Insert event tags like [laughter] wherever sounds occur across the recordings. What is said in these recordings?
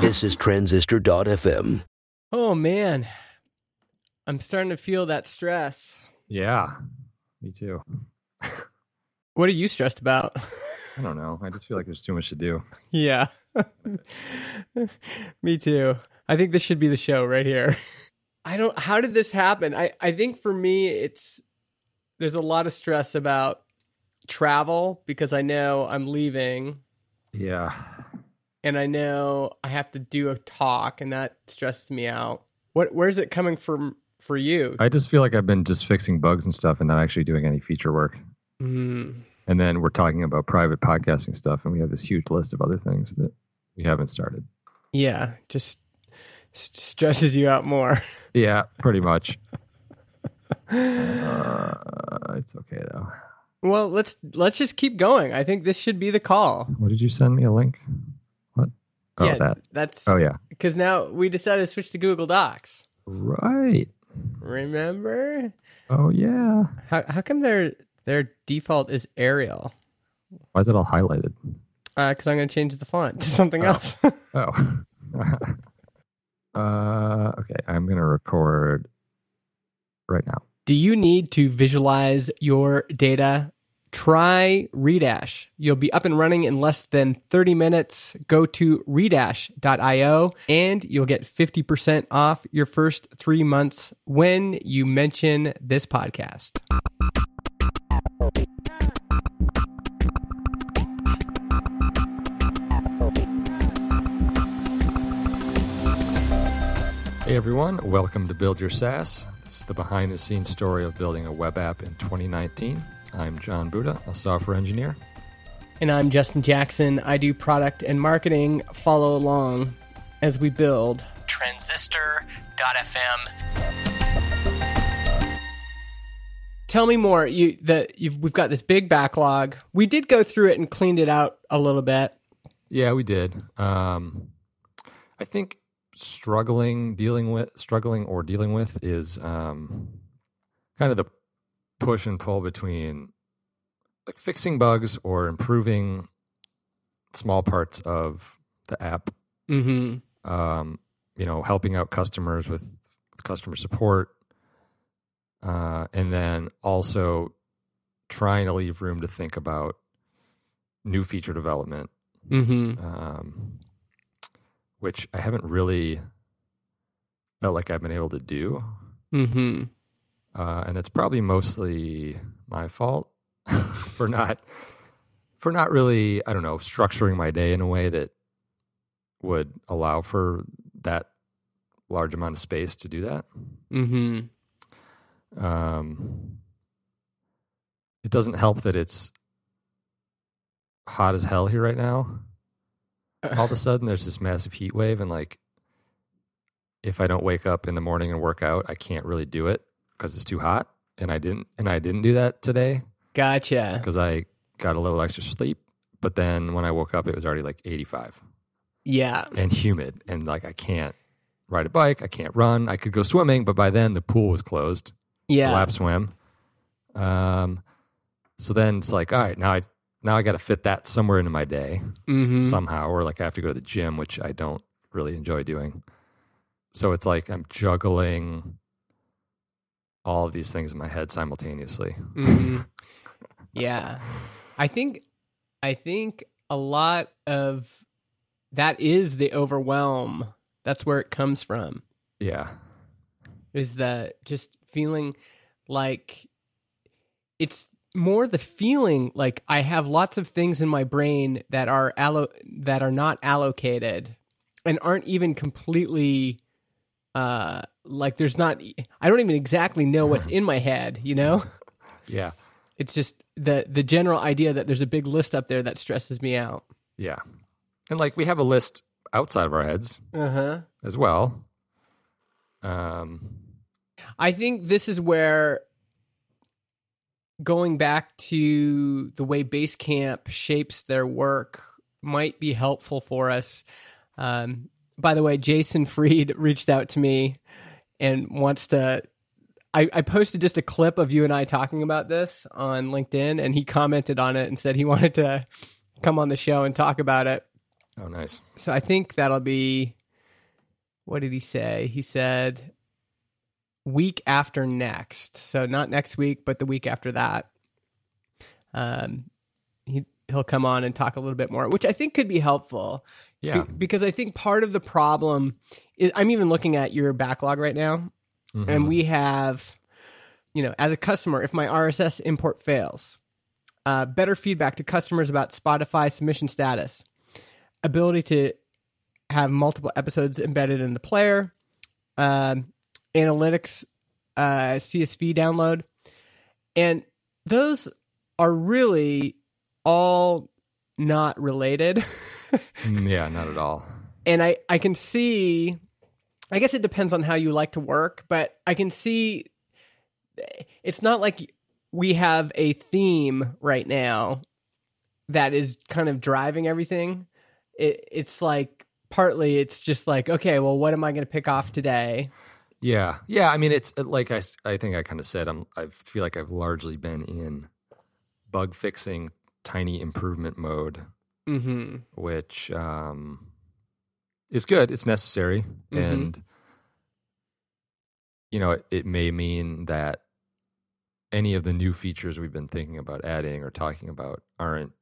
This is Transistor.fm. Oh man, I'm starting to feel that stress. Yeah, me too. What are you stressed about? I don't know. I just feel like there's too much to do. yeah, [laughs] me too. I think this should be the show right here. I don't. How did this happen? I I think for me, it's there's a lot of stress about travel because I know I'm leaving Yeah. And I know I have to do a talk and that stresses me out. What where's it coming from for you? I just feel like I've been just fixing bugs and stuff and not actually doing any feature work. Mm, And then we're talking about private podcasting stuff and we have this huge list of other things that we haven't started. yeah, just s- stresses you out more. [laughs] Yeah, pretty much. uh, it's okay though. Well, let's let's just keep going. I think this should be the call. What did you send me a link? Oh, yeah, that. that's Oh, yeah. because now we decided to switch to Google Docs. Right. Remember? Oh, yeah. How how come their their default is Arial? Why is it all highlighted? Because I'm going to change the font to something Oh. else. [laughs] Oh. [laughs] uh, okay, I'm going to record right now. Do you need to visualize your data? Try Redash. You'll be up and running in less than 30 minutes. Go to redash.io and you'll get 50% off your first three months when you mention this podcast. Hey everyone, welcome to Build Your SaaS. This is the behind the scenes story of building a web app in 2019. I'm Jon Buda, a software engineer. And I'm Justin Jackson. I do product and marketing. Follow along as we build transistor.fm. Tell me more. You the you've, we've got this big backlog. We did go through it and cleaned it out a little bit. Yeah, we did. Um, I think struggling dealing with struggling or dealing with is um, kind of the push and pull between like fixing bugs or improving small parts of the app Mm-hmm. um, you know, helping out customers with, with customer support, uh, and then also trying to leave room to think about new feature development, Mm-hmm. um, which I haven't really felt like I've been able to do, Mm-hmm. Uh, and it's probably mostly my fault [laughs] for not for not really I don't know structuring my day in a way that would allow for that large amount of space to do that. Mm-hmm. Um, it doesn't help that it's hot as hell here right now. All of a [laughs] sudden, there's this massive heat wave, and like, if I don't wake up in the morning and work out, I can't really do it because it's too hot. And I didn't, and I didn't do that today Gotcha. because I got a little extra sleep. But then when I woke up, it was already like 85 Yeah. and humid, and like I can't ride a bike, I can't run. I could go swimming, but by then the pool was closed. Yeah. lap swim. Um, so then it's like, all right, now I now I got to fit that somewhere into my day Mm-hmm. somehow, or like I have to go to the gym, which I don't really enjoy doing. So it's like I'm juggling all of these things in my head simultaneously. hmm [laughs] yeah, I think I think a lot of that is the overwhelm. That's where it comes from. Yeah, Is that just feeling like it's more the feeling like I have lots of things in my brain that are allo- that are not allocated and aren't even completely uh like there's not I don't even exactly know what's in my head, you know? [laughs] yeah, It's just the the general idea that there's a big list up there that stresses me out. yeah. And like we have a list outside of our heads Uh-huh. as well. Um, I think this is where going back to the way Basecamp shapes their work might be helpful for us. Um, by the way, Jason Fried [laughs] reached out to me and wants to. I, I posted just a clip of you and I talking about this on LinkedIn, and he commented on it and said he [laughs] wanted to come on the show and talk about it. Oh, nice. So I think that'll be. What did he say? He said week after next. So not next week, but the week after that. Um, he he'll come on and talk a little bit more, which I think could be helpful. Yeah. Be- because I think part of the problem is I'm even looking at your backlog right now, Mhm. and we have, you know, as a customer, if my RSS import fails, uh, better feedback to customers about Spotify submission status, ability to have multiple episodes embedded in the player, um, analytics, uh, CSV download, and those are really all not related. [laughs] Mm, yeah, not at all. and I I can see I guess it depends on how you like to work, but I can see it's not like we have a theme right now that is kind of driving everything. It, it's like partly it's just like okay, well, what am I going to pick off today? Yeah, yeah. I mean, it's like I think I kind of said. I'm. I feel like I've largely been in bug fixing, tiny improvement mode, Mm-hmm. which um, is good. It's necessary, Mhm. and you know, it, it may mean that any of the new features we've been thinking about adding or talking about aren't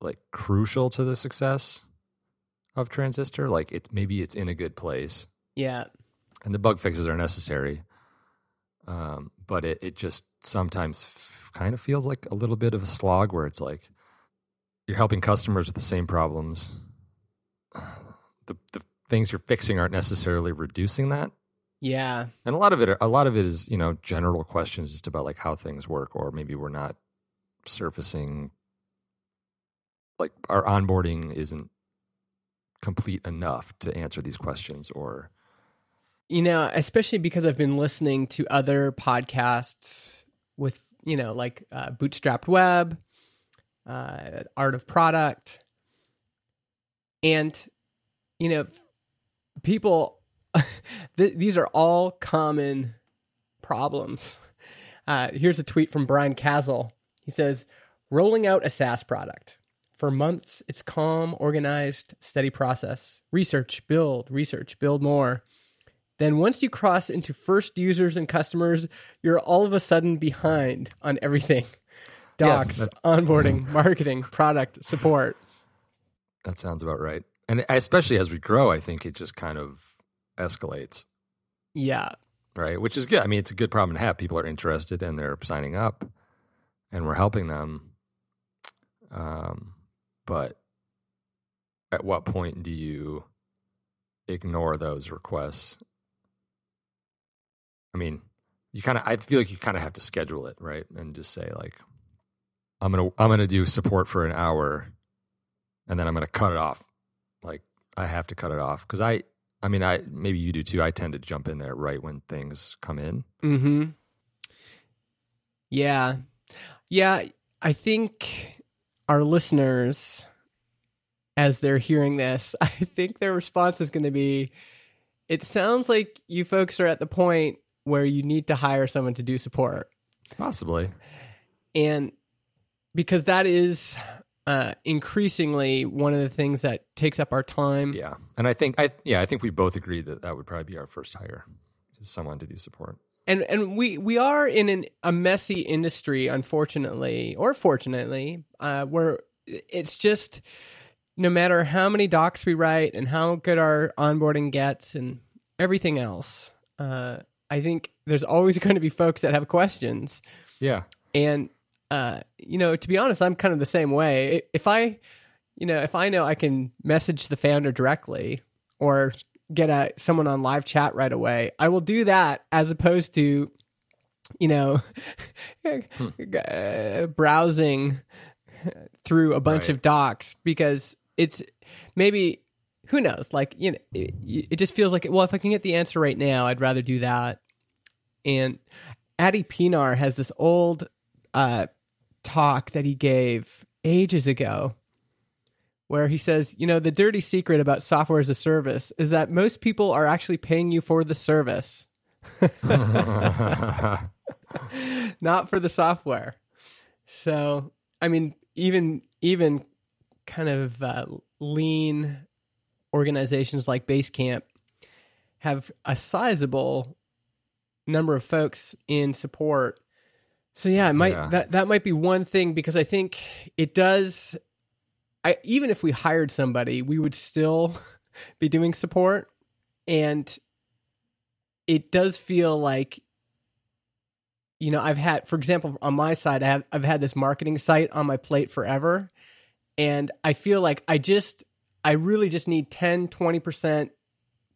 like crucial to the success of Transistor. Like, it maybe it's in a good place Yeah. and the bug fixes are necessary. Um, but it, it just sometimes f- kind of feels like a little bit of a slog where it's like you're helping customers with the same problems. The, the things you're fixing aren't necessarily reducing that. Yeah. And a lot of it, a lot of it is, you know, general questions just about like how things work, or maybe we're not surfacing, like our onboarding isn't complete enough to answer these questions, or You know, especially because I've been listening to other podcasts with, you know, like uh, Bootstrapped Web, uh, Art of Product. And, you know, people, [laughs] th- these are all common problems. Uh, here's a tweet from Brian Castle. He says, rolling out a SaaS product. For months, it's calm, organized, steady process. Research, build, research, build more. Then once you cross into first users and customers, you're all of a sudden behind on everything. [laughs] Yeah, Docs, that- onboarding, [laughs] marketing, product, support. That sounds about right. And especially as we grow, I think it just kind of escalates, Yeah. right? Which is good. I mean, it's a good problem to have. People are interested and they're signing up, and we're helping them. Um, but at what point do you ignore those requests? I mean, you kind of. I feel like you kind of have to schedule it, right? And just say like, I'm gonna I'm gonna do support for an hour, and then I'm gonna cut it off. Like I have to cut it off because I I mean I maybe you do too. I tend to jump in there right when things come in. Mm-hmm. Yeah. Yeah. I think our listeners, as they're hearing this, [laughs] I think their response is going to be it sounds like you folks are at the point where you need to hire someone to do support. Possibly. And because that is uh, increasingly one of the things that takes up our time. Yeah. And I think I yeah, I think we both agree that that would probably be our first hire is someone to do support. and and we we are in an, a messy industry unfortunately or fortunately uh, where it's just no matter how many docs we write and how good our onboarding gets and everything else uh, i think there's always [laughs] going to be folks that have questions Yeah. and uh, you know to be honest i'm kind of the same way. If i you know if i know i can message the founder directly or get a someone on live chat right away i will do that as opposed to you know uh, [laughs] browsing through a bunch Right. of docs because it's maybe who knows? Like you know it, it just feels like well if i can get the answer right now i'd rather do that. And Adii Pienaar has this old uh, talk that he gave ages ago where he says, you know, the dirty secret about software as a service is that most people are actually paying you for the service, [laughs] not for the software. So, I mean, even even kind of uh, lean organizations like Basecamp have a sizable number of folks in support. So yeah, it might Yeah. that that might be one thing because I think it does I even if we hired somebody, we would still [laughs] be doing support and it does feel like you know, I've had for example on my side I have I've had this marketing site on my plate forever and I feel like I just I really just need 10 20%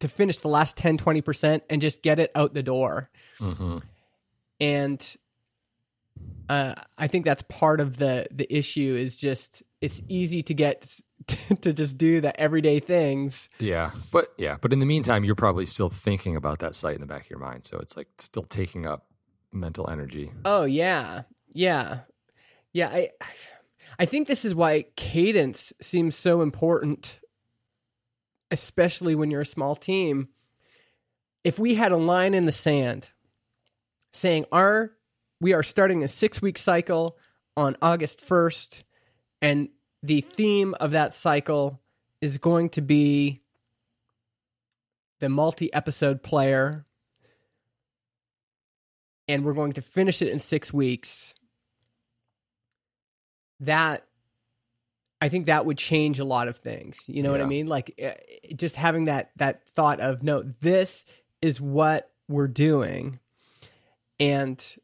to finish the last 10 20% and just get it out the door hmm and uh, I think that's part of the the issue is just it's easy to get [laughs] to just do the everyday things. Yeah, but yeah, but in the meantime, you're probably still thinking about that site in the back of your mind, so it's like still taking up mental energy. Oh yeah, yeah, yeah. I [sighs] I think this is why cadence seems so important, especially when you're a small team. If we had a line in the sand saying our we are starting a six week cycle on August first, and the theme of that cycle is going to be the multi episode player and we're going to finish it in six weeks, that I think that would change a lot of things. You know what I mean? Like eh, just having that that thought of no, this is what we're doing, and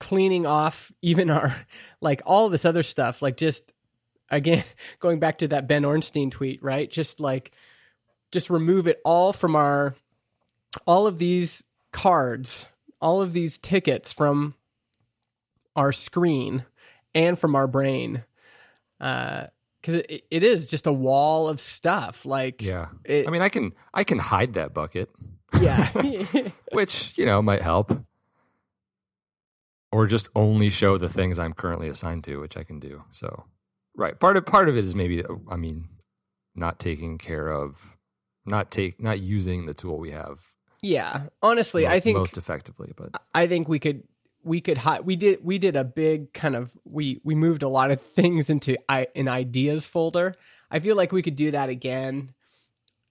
cleaning off even our like all this other stuff, like just again [laughs] going back to that Ben Orenstein tweet, right? Just like just remove it all from our all of these cards, all of these tickets from our screen and from our brain. Uh because it, it is just a wall of stuff. Like, Yeah, it, I mean, I can I can hide that bucket, yeah, [laughs] which you know might help, or just only show the things I'm currently assigned to, which I can do. So, right, part of part of it is maybe I mean, not taking care of, not take not using the tool we have. yeah. Honestly, mo- I think most effectively, but I think we could we could hi- we did we did a big kind of we we moved a lot of things into i an ideas folder. I feel like we could do that again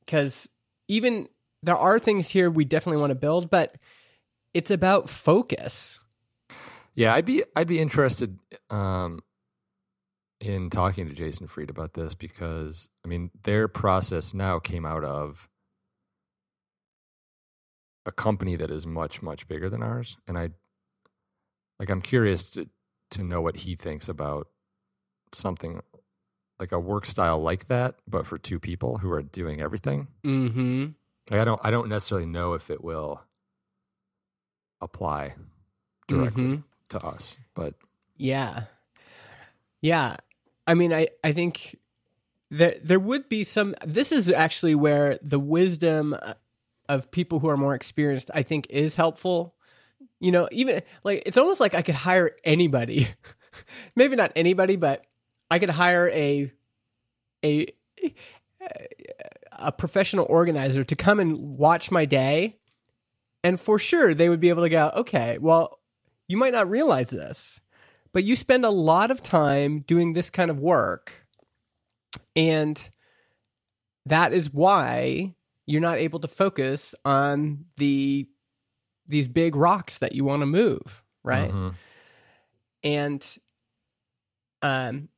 cuz even there are things here we definitely want to build, but it's about focus. Yeah, I'd be I'd be interested um, in talking to Jason Fried about this because I mean their process now came out of a company that is much much bigger than ours, and I like I'm curious to to know what he thinks about something like a work style like that, but for two people who are doing everything. Mhm. Like I don't I don't necessarily know if it will apply directly Mhm. To us, but Yeah. Yeah. I mean, I, I think there, there would be some. This is actually where the wisdom uh, of people who are more experienced, I think, is helpful. You know, even like it's almost like I could hire anybody. [laughs] Maybe not anybody, but I could hire a a a professional organizer to come and watch my day, and for sure they would be able to go, okay, well, you might not realize this, but you spend a lot of time doing this kind of work. And that is why you're not able to focus on the these big rocks that you want to move, right? Mhm. And um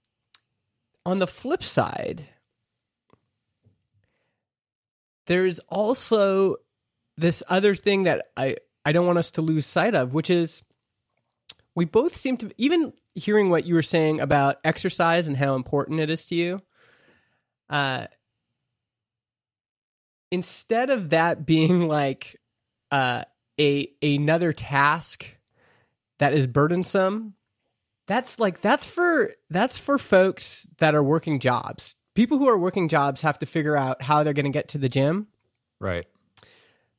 on the flip side, there's also this other thing that I I don't want us to lose sight of, which is we both seem to even hearing what you were saying about exercise and how important it is to you. Uh instead of that being [laughs] like uh a another task that is burdensome, that's like that's for that's for folks that are working jobs. People who are working jobs have to figure out how they're going to get to the gym. right.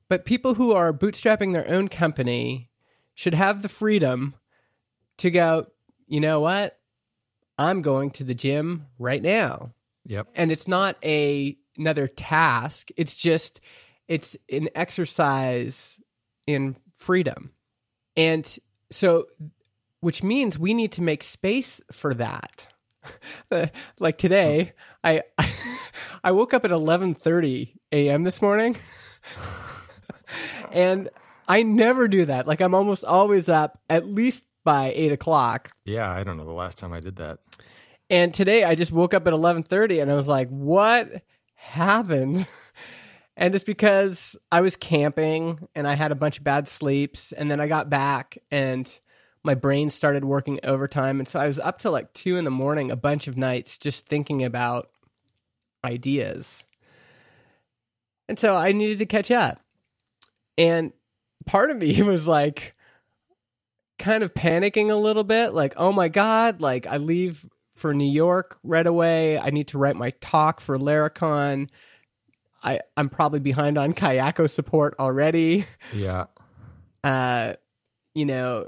But people who are bootstrapping their own company should have the freedom to go, you know what? I'm going to the gym right now. Yep. And it's not a another task. It's just it's an exercise in freedom. And so which means we need to make space for that. [laughs] like today, I [laughs] I woke up at 11:30 a.m. this morning, [laughs] and I never do that. Like I'm almost always up at least by eight o'clock. Yeah, I don't know the last time I did that. And today I just woke up at 11:30 and I was like, "What happened?" [laughs] And it's because I was camping and I had a bunch of bad sleeps and then I got back and my brain started working overtime and so I was up till like 2 in the morning a bunch of nights just thinking about ideas. And so I needed to catch up. And part of me [laughs] was like kind of panicking a little bit like, "Oh my god, like I leave for New York right away. I need to write my talk for Laracon. I I'm probably behind on Kayako support already. Yeah. [laughs] Uh, you know,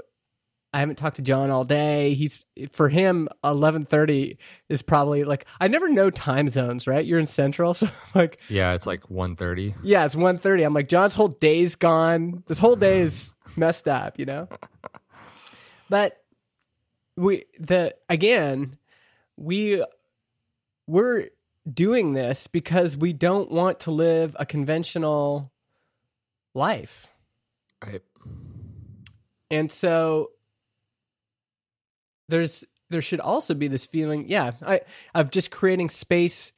I haven't talked to Jon all day. He's for him 11:30 is probably like I never know time zones, right? You're in Central, [laughs] so like Yeah, it's like 1.30. yeah, it's 1:30. I'm like Jon's whole day's gone. This whole day is [laughs] messed up, you know? But we the again, we we're doing this because we don't want to live a conventional life. Right. And so there's there should also be this feeling, yeah, I of just creating space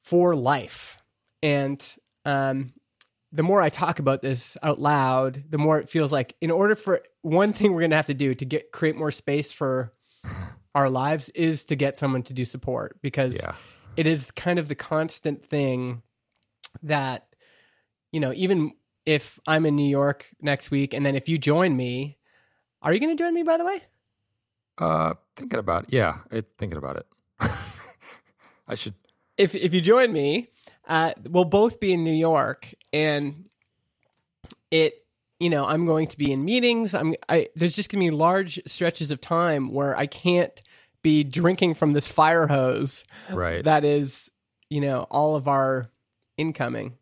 for life. And um the more I talk about this out loud, the more it feels like in order for one thing we're going to have to do to get create more space for our lives is to get someone to do support because Yeah. it is kind of the constant thing that you know even if i'm in new york next week and then if you join me are you going to join me by the way Uh, thinking about yeah, it, thinking about it. [laughs] I should. if if you join me uh, we'll both be in new york and it you know i'm going to be in meetings i'm i there's just going to be large stretches of time where i can't be drinking from this fire hose Right. that is you know all of our incoming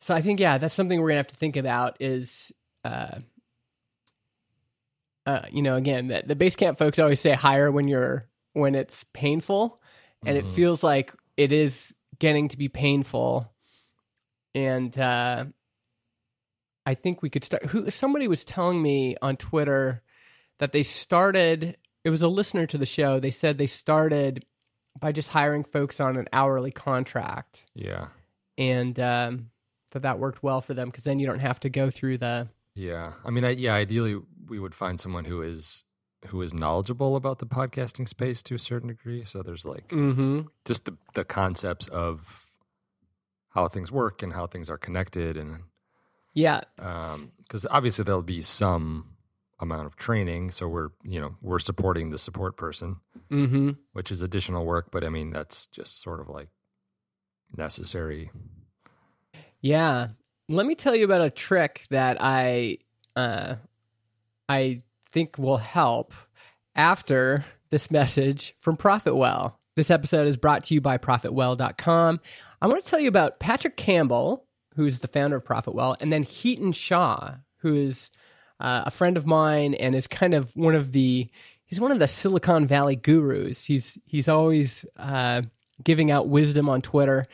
so i think yeah that's something we're gonna have to think about is uh uh you know again that the Basecamp folks always say hire when you're when it's painful and it Mhm. feels like it is getting to be painful and uh i think we could start who somebody was telling me on twitter that they started it was a listener to the show they said they started by just hiring folks on an hourly contract yeah. and um, that that worked well for them because then you don't have to go through the Yeah. I mean, I, yeah. Ideally, we would find someone who is who is knowledgeable about the podcasting space to a certain degree. So there's like mm-hmm. just the the concepts of how things work and how things are connected, and yeah because obviously there'll be some amount of training. So we're you know we're supporting the support person, mm-hmm. which is additional work. But I mean, that's just sort of like necessary. yeah let me tell you about a trick that i uh i think will help after this message from profitwell this episode is brought to you by profitwell.com i want to tell you about patrick campbell who's the founder of profitwell and then Hiten Shah who is uh, a friend of mine and is kind of one of the he's one of the Silicon Valley gurus. He's he's always uh, giving out wisdom on Twitter,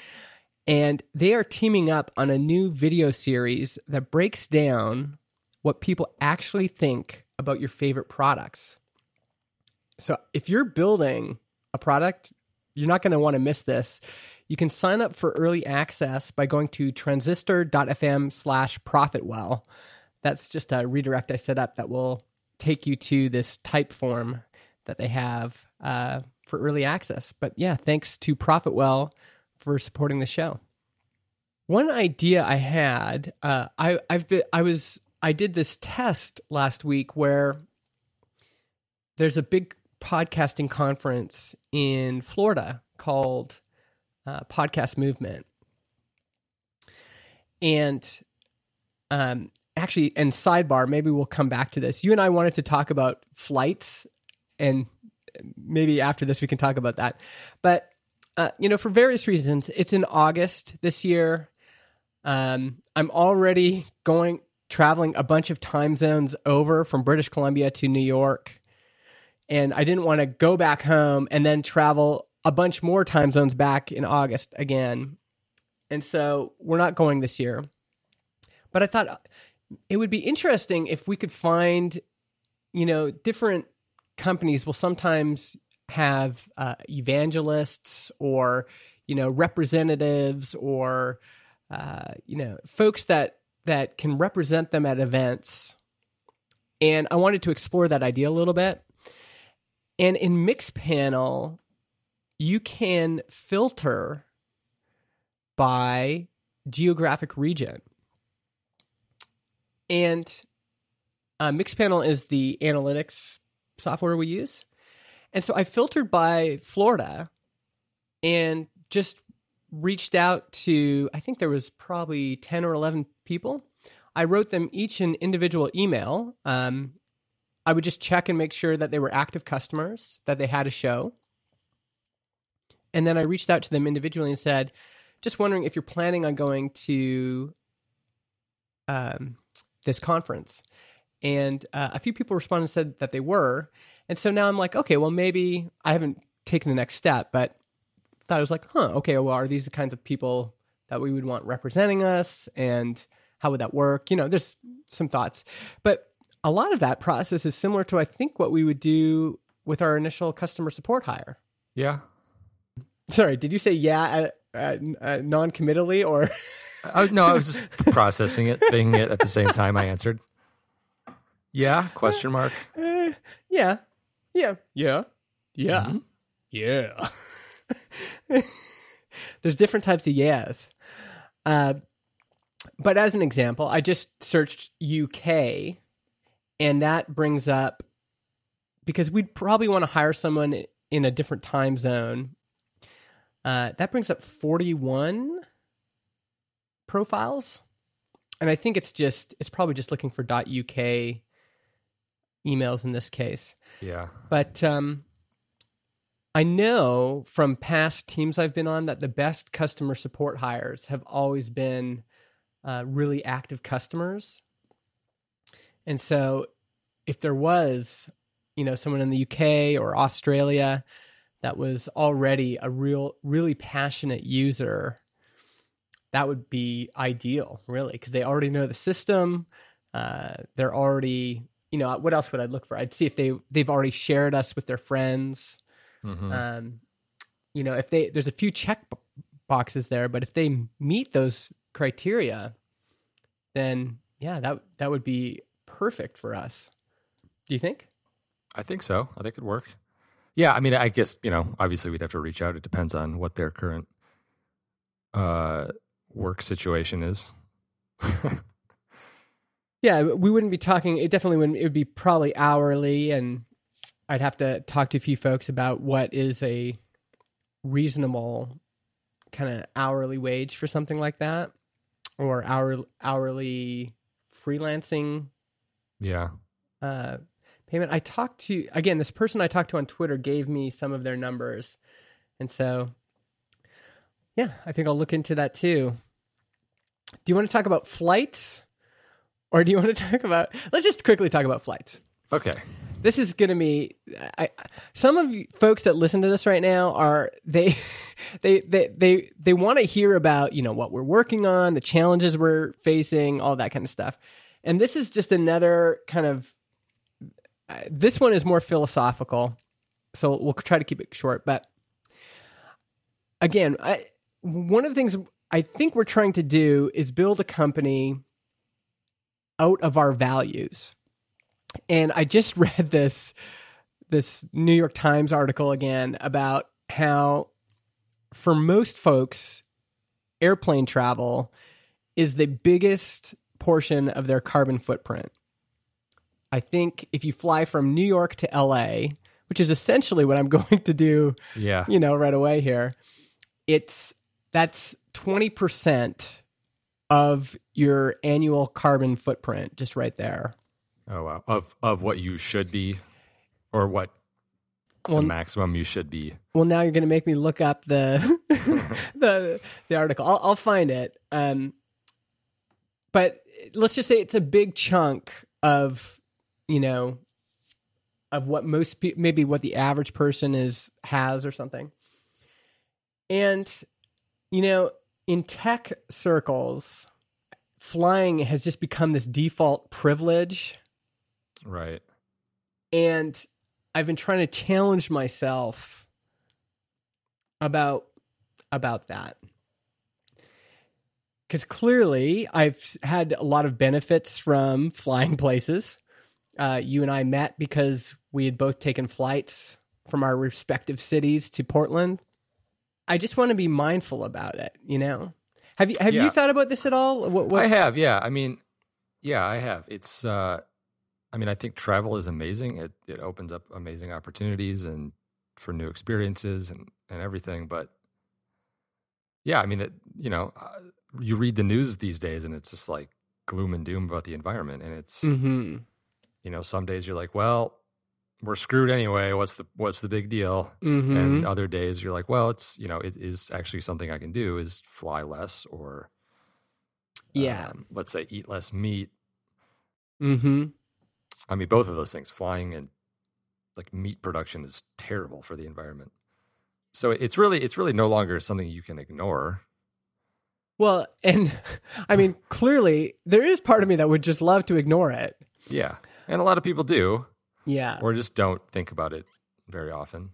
and they are teaming up on a new video series that breaks down what people actually think about your favorite products. So if you're building a product, you're not going to want to miss this. You can sign up for early access by going to transistor.fm slash profitwell. That's just a redirect I set up that will take you to this Typeform that they have uh, for early access. But yeah, thanks to Profitwell for supporting the show. One idea I had, uh, I I've been I was I did this test last week where there's a big podcasting conference in Florida called uh, Podcast Movement, and um, actually, and sidebar, maybe we'll come back to this. You and I wanted to talk about flights, and maybe after this we can talk about that. But uh, you know, for various reasons, it's in August this year. Um, I'm already going traveling a bunch of time zones over from British Columbia to New York, and I didn't want to go back home and then travel a bunch more time zones back in August again. And so we're not going this year. But I thought it would be interesting if we could find, you know, different companies will sometimes have uh, evangelists or, you know, representatives or, uh, you know, folks that that can represent them at events. And I wanted to explore that idea a little bit. And in Mixpanel, you can filter by geographic region. And uh, Mixpanel is the analytics software we use. And so I filtered by Florida and just reached out to, I think there was probably 10 or 11 people. I wrote them each an individual email. Um, I would just check and make sure that they were active customers, that they had a show. And then I reached out to them individually and said, just wondering if you're planning on going to um, this conference. And uh, a few people responded and said that they were. And so now I'm like, okay, well, maybe I haven't taken the next step, but thought I was like, huh, okay, well, are these the kinds of people that we would want representing us? And how would that work? You know, there's some thoughts. But a lot of that process is similar to, I think, what we would do with our initial customer support hire. Yeah. Sorry, did you say yeah [laughs] uh, uh, uh, non committally or? oh, no, I was just processing it, thinking it at the same time I answered. Yeah? Question mark. Uh, yeah. Yeah. Yeah. Yeah. Mm-hmm. Yeah. [laughs] [laughs] There's different types of yes. Uh, but as an example, I just searched UK, and that brings up because we'd probably want to hire someone in a different time zone. Uh, that brings up 41 profiles. And I think it's just, it's probably just looking for .uk emails in this case. Yeah. But um, I know from past teams I've been on that the best customer support hires have always been uh, really active customers. And so if there was, you know, someone in the UK or Australia that was already a real, really passionate user, that would be ideal, really, because they already know the system. Uh, they're already, you know, what else would I look for? I'd see if they they've already shared us with their friends. Mm-hmm. Um, you know, if they there's a few check boxes there, but if they meet those criteria, then yeah, that that would be perfect for us. Do you think? I think so. I think it'd work. Yeah, I mean, I guess you know, obviously we'd have to reach out. It depends on what their current uh, work situation is. [laughs] yeah, we wouldn't be talking. It definitely wouldn't. It would be probably hourly, and I'd have to talk to a few folks about what is a reasonable kind of hourly wage for something like that, or hour hourly freelancing. Yeah. Uh, payment. I talked to again. This person I talked to on Twitter gave me some of their numbers, and so yeah, I think I'll look into that too. Do you want to talk about flights, or do you want to [laughs] talk about? Let's just quickly talk about flights. Okay this is going to be I, some of you folks that listen to this right now are they [laughs] they they they, they want to hear about you know what we're working on the challenges we're facing all that kind of stuff. And this is just another kind of this one is more philosophical so we'll try to keep it short but again I, one of the things i think we're trying to do is build a company out of our values and I just [laughs] read this this New York Times article again about how for most folks airplane travel is the biggest portion of their carbon footprint. I think if you fly from New York to LA, which is essentially what I'm [laughs] going to do, yeah. you know, right away here, it's that's 20% of your annual carbon footprint just right there. Oh wow! Of of what you should be, or what well, the maximum you should be. Well, now you're going to make me look up the [laughs] the the article. I'll, I'll find it. Um, but let's just say it's a big chunk of you know of what most pe- maybe what the average person is has or something. And you know, in tech circles, flying has just become this default privilege Right. and I've been trying to challenge myself about about that. Cuz clearly I've had a lot of benefits from [laughs] flying places. Uh, you and I met because we had both taken flights from our respective cities to Portland. I just want to be mindful about it, you know. Have you have Yeah. you thought about this at all? What, I have, yeah. I mean, yeah, I have. It's, uh, I mean, I think travel is amazing. It it opens up amazing opportunities and for new experiences and and everything. But yeah, I mean, it, you know, uh, you read the news these days, and it's just like gloom and doom about the environment, and it's Mhm. you know, some days you're like, well, we're screwed anyway. What's the what's the big deal? Mhm. And other days you're like, well, it's you know, it is actually something I can do is fly less or yeah. um, let's say eat less meat. Mhm. I mean, both of those things, flying and like meat production is terrible for the environment. So it's really it's really no longer something you can ignore. Well, and [laughs] I mean, [laughs] clearly there is part of me that would just love to ignore it. Yeah. And a lot of people do Yeah. or just don't think about it very often.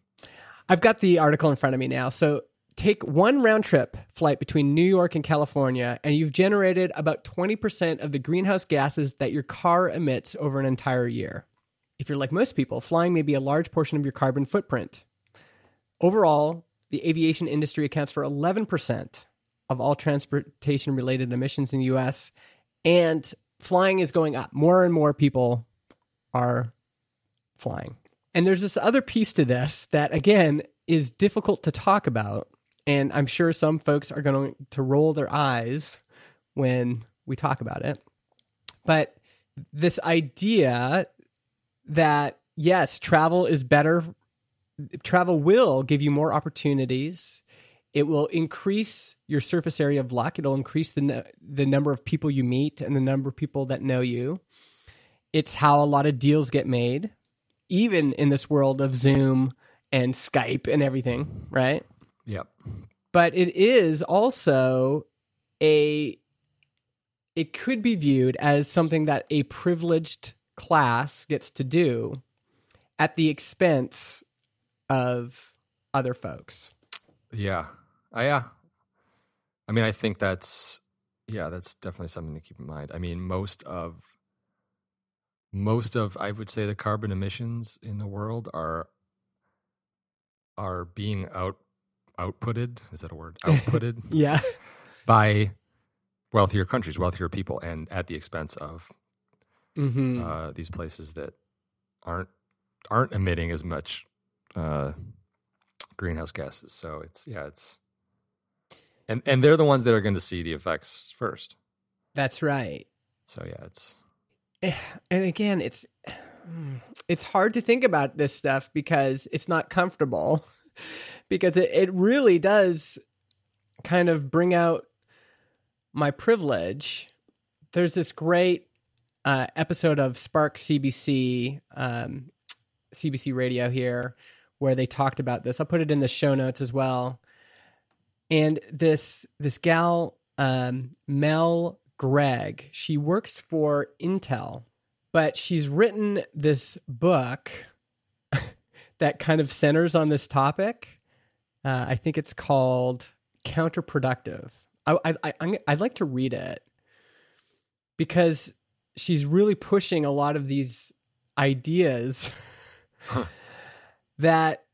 I've got the article in front of me now. So take one round trip flight between New York and California, and you've generated about 20% of the greenhouse gases that your car emits over an entire year. If you're like most people, flying may be a large portion of your carbon footprint. Overall, the aviation industry accounts for 11% of all transportation related emissions in the US, and flying is going up. More and more people are flying. And there's this other piece to this that, again, is difficult to talk about. And I'm sure some folks are going to roll their eyes when we talk about it. But this idea that, yes, travel is better, travel will give you more opportunities. It will increase your surface area of luck. It'll increase the, the number of people you meet and the number of people that know you. It's how a lot of deals get made even in this world of Zoom and Skype and everything, right? Yep. But it is also a it could be viewed as something that a privileged class gets to do at the expense of other folks. Yeah. Uh, yeah. I mean, I think that's yeah, that's definitely something to keep in mind. I mean, most of most of I would say the carbon emissions in the world are are being out outputted. Is that a word? [laughs] Outputted Yeah. by wealthier countries, wealthier people, and at the expense of hmm uh, these places that aren't aren't emitting as much uh, greenhouse gases. So it's yeah, it's and and they're the ones that are going to see the effects first. That's right. So yeah, it's and again it's it's hard to think about this stuff because it's not comfortable [laughs] [laughs] because it, it really does kind of bring out my privilege there's this great uh, episode of spark cbc um, cbc radio here where they talked about this i'll put it in the show notes as well and this this gal um, mel Gregg. She works for Intel, but she's written this book that kind of centers on this topic. Uh, I think it's called Counterproductive. I, I, I, I'd like to read it because she's really pushing a lot of these ideas [laughs] that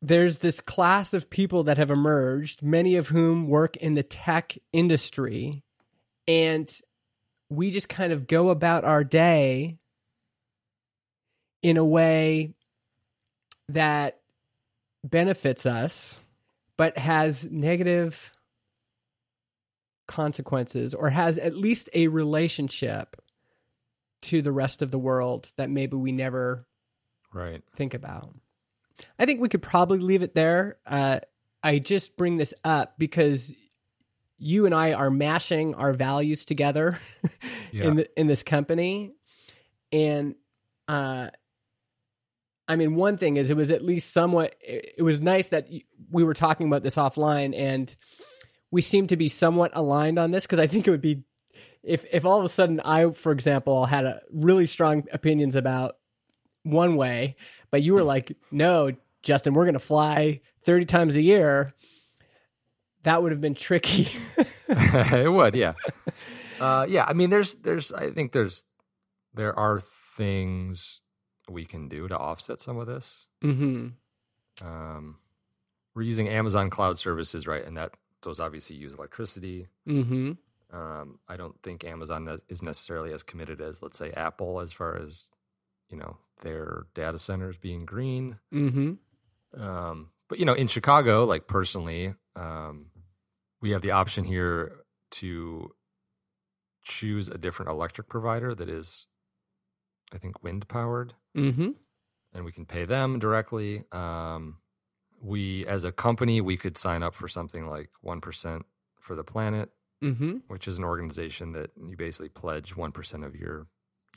there's this class of people that have emerged, many of whom work in the tech industry and we just kind of go about our day in a way that benefits us but has negative consequences or has at least a relationship to the rest of the world that maybe we never right. think about. I think we could probably leave it there. Uh, I just bring this up because you and I are mashing our values together [laughs] Yeah. in the, in this company, and uh, I mean, one thing is it was at least somewhat. It was nice that we were talking about this offline, and we seem to be somewhat aligned on this because I think it would be if if all of a sudden I, for example, had a really strong opinions about one way, but you were like, no, Justin, we're going to fly 30 times a year. That would have been tricky. [laughs] [laughs] it would, yeah. Uh, yeah, I mean, there's, there's, I think there's, there are things we can do to offset some of this. hmm Um, we're using Amazon Cloud Services, right? And that those obviously use electricity. hmm Um, I don't think Amazon is necessarily as committed as, let's say, Apple, as far as you know their data centers being green. hmm Um, but you know, in Chicago, like personally, um, we have the option here to choose a different electric provider that is, I think, wind powered, hmm and we can pay them directly. Um, we, as a company, we could sign up for something like one percent for the planet, hmm which is an organization that you basically pledge one percent of your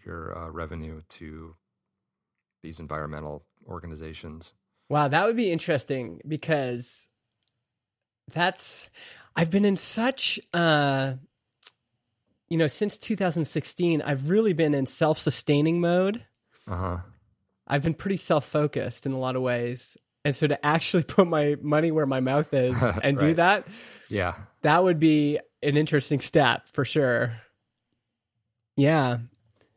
your uh, revenue to these environmental organizations. Wow, that would be interesting because that's I've been in such uh you know, since 2016, I've really been in self-sustaining mode. Uh huh. I've been pretty self-focused in a lot of ways. And so to actually [laughs] put my money where my mouth [laughs] is and do that, Yeah. that would be an interesting step for sure. Yeah.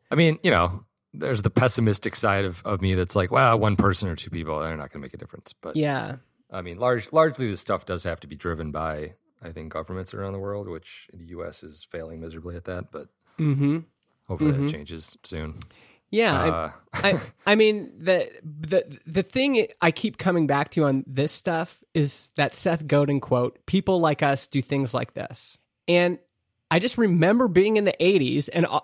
I mean, you know, there's the pessimistic side of, of me that's like, well, one person or two people, they're not going to make a difference. But Yeah. I mean, large, largely this stuff does have to be driven by, I think, governments around the world, which the U.S. is failing miserably at that. But Mhm. hopefully Mhm. that changes soon. Yeah, I- Uh, I [laughs] I mean the the the thing I keep coming back to on this stuff is that Seth Godin quote: "People like us do things like this," and I just remember being in the '80s and. uh,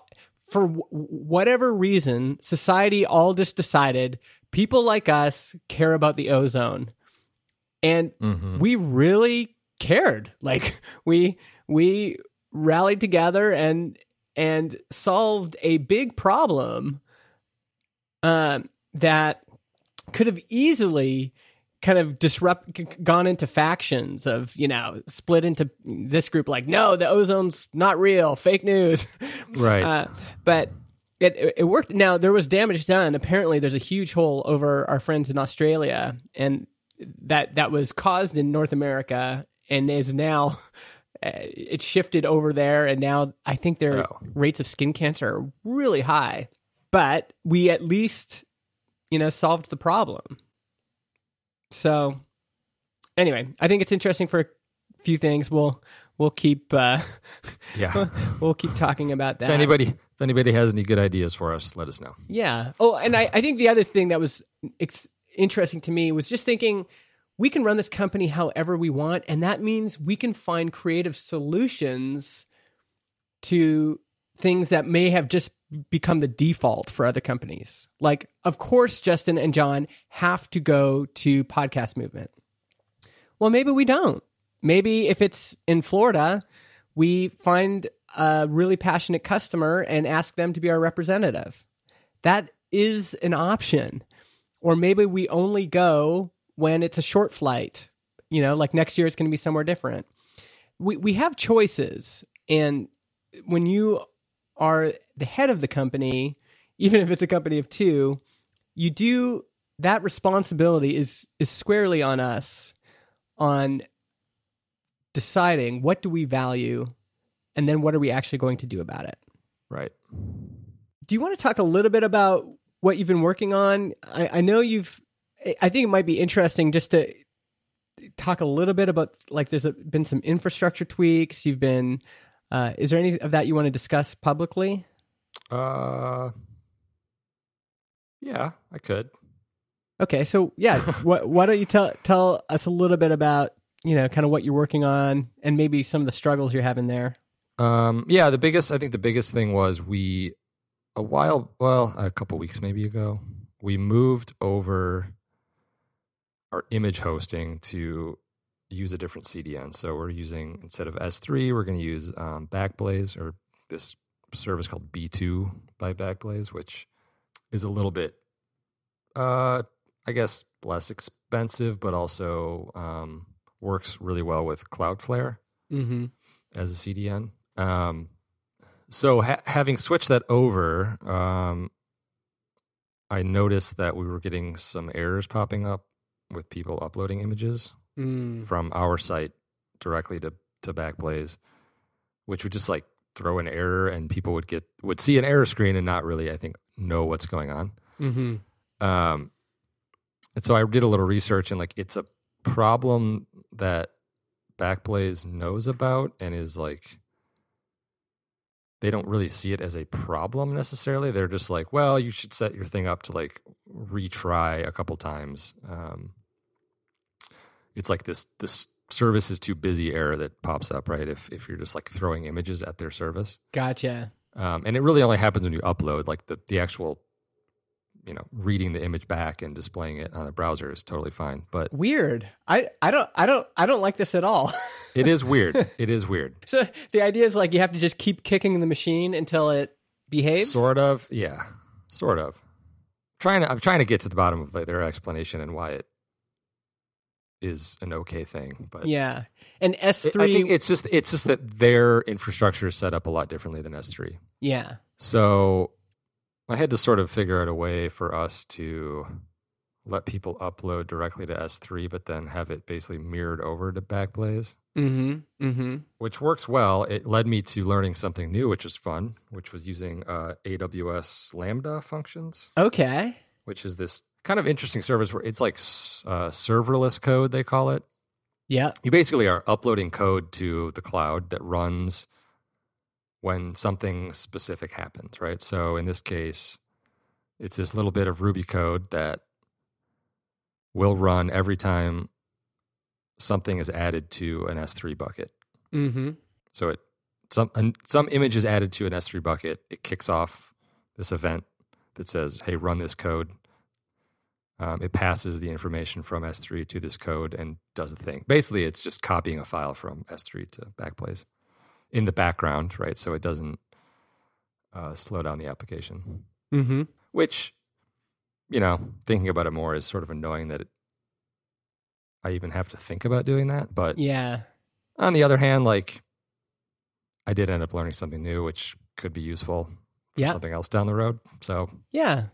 For w- whatever reason, society all just decided people like us care about the ozone, and mhm. we really cared. [laughs] Like we we rallied together and and solved a big problem um, that could have easily kind of disrupt gone into factions of you know split into this group like no the ozone's not real fake news [laughs] Right. uh, but it it worked now there was damage done apparently there's a huge hole over our friends in australia and that that was caused in north america and is now [laughs] uh, it shifted over there and now i think their Oh. rates of skin cancer are really high but we at least you know solved the problem so anyway i think it's interesting for a few things we'll we'll keep uh [laughs] yeah. [laughs] we'll keep talking about that if anybody, if anybody has any good ideas for us, let us know. yeah. Oh, and I, I think the other thing that was ex- interesting to me was just thinking we can run this company however we want, and that means we can find creative solutions to things that may have just become the default for other companies. Like, of course, Justin and Jon have to go to podcast movement. Well, maybe we don't. Maybe if it's in Florida, we find a really passionate customer and ask them to be our representative. That is an option. Or maybe we only go when it's a short flight. You know, like next year it's going to be somewhere different. We we have choices and when you are the head of the company, even if it's a company of two, you do that responsibility is is squarely on us on deciding what do we value and then what are we actually going to do about it. Right. Do you want to talk a little bit about what you've been working on? I, I know you've. I think it might be interesting just to talk a little bit about like there's a, been some infrastructure tweaks. You've been. Uh, is there any of that you want to discuss publicly? Uh, yeah, I could. Okay, so yeah, [laughs] what, why don't you tell tell us a little bit about you know kind of what you're working on and maybe some of the struggles you're having there. Um, yeah, the biggest, I think the biggest thing was we, a while, well, a couple weeks maybe ago, we moved over our image hosting to use a different CDN. So we're using, instead of S3, we're going to use um, Backblaze or this service called B2 by Backblaze, which is a little bit, uh, I guess, less expensive, but also um, works really well with Cloudflare Mm-hmm. as a CDN. Um, so ha- having switched that over, um, I noticed that we were getting some errors popping up with people uploading images Mm. from our site directly to to Backblaze, which would just like throw an error, and people would get would see an error screen and not really, I think, know what's going on. Mm-hmm. Um, and so I did a little research, and like it's a problem that Backblaze knows about and is like they don't really see it as a problem necessarily. They're just like, well, you should set your thing up to like retry a couple times. Um, it's like this this service is too busy error that pops up, right? If if you're just like throwing images at their service. Gotcha. Um, and it really only happens when you upload, like the, the actual, you know, reading the image back and displaying it on the browser is totally fine. But Weird. I, I don't I don't I don't like this at all. it is weird. [laughs] it is weird. so the idea is like you have to just keep kicking the machine until it behaves. Sort of, yeah, sort of. Trying to, I'm trying to get to the bottom of like, their explanation and why it is an okay thing. But Yeah. And S three. I think it's just it's just that their infrastructure is set up a lot differently than S3. yeah. So I had to sort of figure out a way for us to let people upload directly to S3, but then have it basically mirrored over to Backblaze, Mm-hmm. Mm-hmm. which works well. It led me to learning something new, which was fun, which was using uh, AWS Lambda functions, Okay. which is this kind of interesting service where it's like uh, serverless code, they call it. Yeah. You basically are uploading code to the cloud that runs when something specific happens, right? So in this case, it's this little bit of Ruby code that will run every time something is added to an S3 bucket. Mm-hmm. So it some an, some image is added to an S3 bucket. It kicks off this event that says, "Hey, run this code." Um, it passes the information from S3 to this code and does a thing. Basically, it's just copying a file from S3 to Backblaze in the background, right? So it doesn't uh, slow down the application. Mm-hmm. Which, you know, thinking about it more is sort of annoying that it, I even have to think about doing that. But Yeah. on the other hand, like I did end up learning something new, which could be useful for Yeah. something else down the road. So Yeah.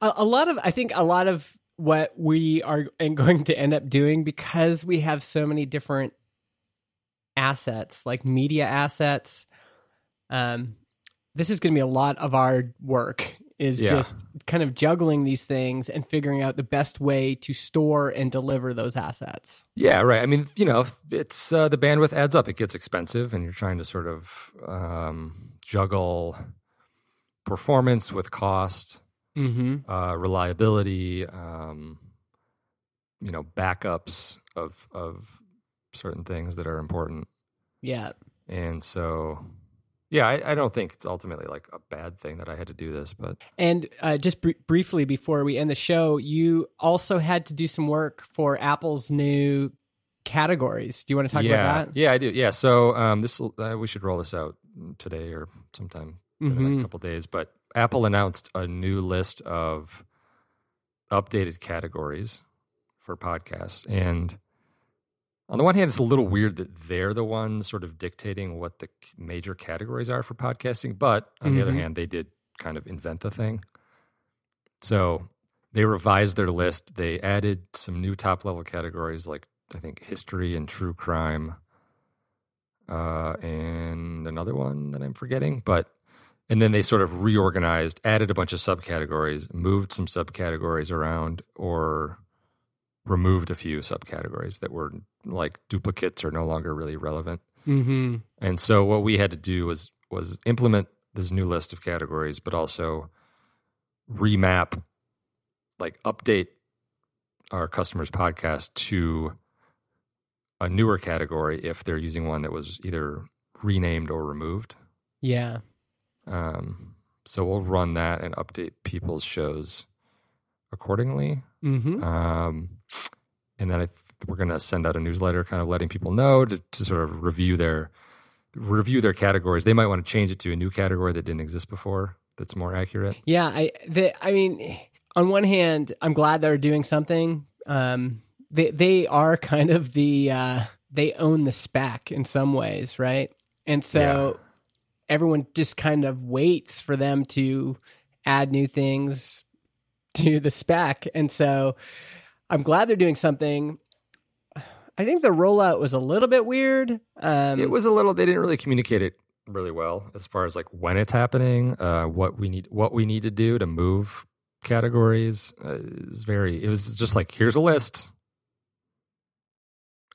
A, a lot of, I think a lot of what we are and going to end up doing because we have so many different assets, like media assets. Um, this is going to be a lot of our work is Yeah. just kind of juggling these things and figuring out the best way to store and deliver those assets. yeah, right. I mean, you know, it's uh, the bandwidth adds up. It gets expensive, and you're trying to sort of um, juggle performance with cost, Mm-hmm. uh, reliability, um, you know, backups of of certain things that are important. Yeah. And so, yeah, I, I don't think it's ultimately like a bad thing that I had to do this, but And uh, just br- briefly before we end the show, you also had to do some work for Apple's new categories. Do you want to talk yeah, about that? yeah, I do. Yeah, so um, this uh, we should roll this out today or sometime in the Mhm. next couple days. But Apple announced a new list of updated categories for podcasts, and on the one hand, it's a little weird that they're the ones sort of dictating what the major categories are for podcasting. But on the other Mhm. hand, they did kind of invent the thing. So they revised their list. They added some new top level categories like I think history and true crime, uh, and another one that I'm forgetting. But and then they sort of reorganized, added a bunch of subcategories, moved some subcategories around, or removed a few subcategories that were like duplicates or no longer really relevant. Mm-hmm. And so what we had to do was was implement this new list of categories, but also remap, like update our customers' podcast to a newer category if they're using one that was either renamed or removed. Yeah. Um, so we'll run that and update people's shows accordingly. Mm-hmm. Um, and then I th- we're going to send out a newsletter, kind of letting people know to, to sort of review their review their categories. They might want to change it to a new category that didn't exist before. That's more accurate. Yeah. I the I mean, on one hand, I'm glad they're doing something. Um, they they are kind of the uh, they own the spec in some ways, right? And so everyone just kind of waits for them to add new things to the spec, and so I'm glad they're doing something. I think the rollout was a little bit weird. Um, it was a little. They didn't really communicate it really well as far as like when it's happening, uh, what we need, what we need to do to move categories. Uh, is very. It was just like here's a list.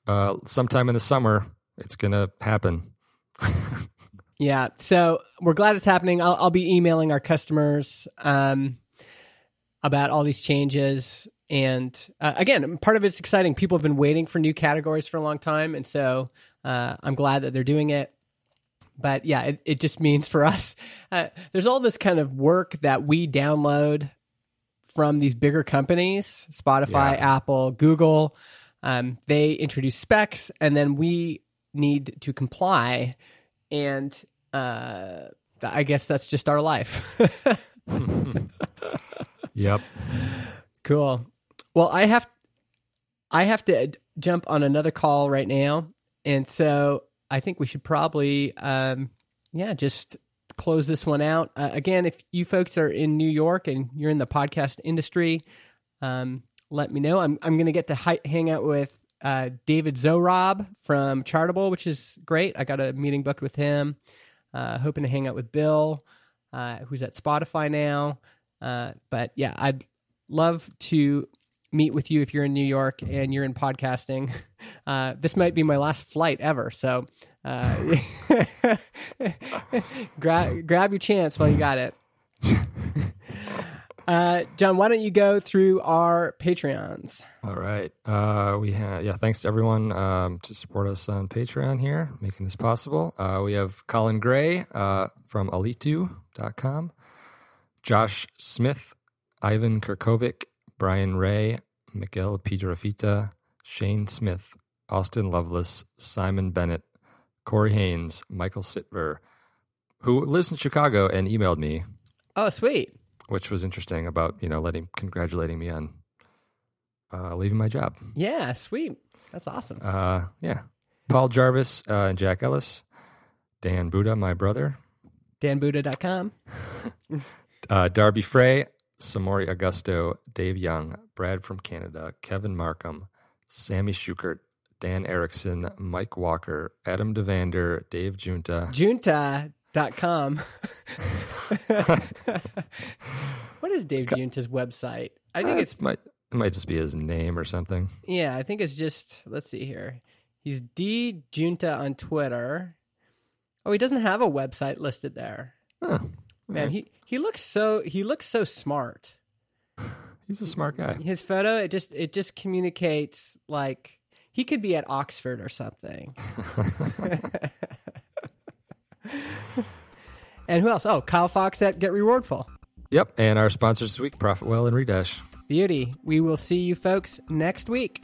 Uh, sometime in the summer, it's gonna happen. [laughs] Yeah, so we're glad it's happening. I'll, I'll be emailing our customers um, about all these changes. And uh, again, part of it's exciting. People have been waiting for new categories for a long time, and so uh, I'm glad that they're doing it. But yeah, it, it just means for us, uh, there's all this kind of work that we download from these bigger companies, Spotify, Yeah. Apple, Google. Um, they introduce specs, and then we need to comply. And uh, I guess that's just our life. [laughs] Yep. cool. Well, I have I have to jump on another call right now, and so I think we should probably, um, yeah, just close this one out. Uh, again, if you folks are in New York and you're in the podcast industry, um, let me know. I'm I'm going to get to hi- hang out with uh, David Zohrob from Chartable, which is great. I got a meeting booked with him. Uh, hoping to hang out with Bill, uh, who's at Spotify now. Uh, but yeah, I'd love to meet with you if you're in New York and you're in podcasting. [laughs] Uh, this might be my last flight ever, so uh, [laughs] grab grab your chance while you got it. [laughs] Uh, Jon, why don't you go through our Patreons? All right. Uh, we have yeah. Thanks to everyone um, to support us on Patreon here, making this possible. Uh, we have Colin Gray uh, from Alitu.com, Josh Smith, Ivan Kirkovic, Brian Ray, Miguel Piedrafita, Shane Smith, Austin Lovelace, Simon Bennett, Corey Haines, Michael Sitver, who lives in Chicago and emailed me, Oh, sweet. Which was interesting about you know letting congratulating me on uh, leaving my job. Yeah, sweet. That's awesome. Uh, yeah. Paul Jarvis uh, and Jack Ellis, Dan Buda, my brother, DanBuda.com. [laughs] uh, Darby Frey, Samori Augusto, Dave Young, Brad from Canada, Kevin Markham, Sammy Schukert, Dan Erickson, Mike Walker, Adam Devander, Dave Junta. Junta. Junta.com. [laughs] what is Dave Junta's website? I think Uh, it's might it might just be his name or something. Yeah, I think it's just let's see here. He's D Junta on Twitter. Oh, he doesn't have a website listed there. Huh. Man, he he looks so he looks so smart. [sighs] He's a smart guy. His photo it just it just communicates like he could be at Oxford or something. [laughs] [laughs] and who else? Oh, Kyle Fox at Get Rewardful. Yep. And our sponsors this week, Profitwell and Redash. Beauty. We will see you folks next week.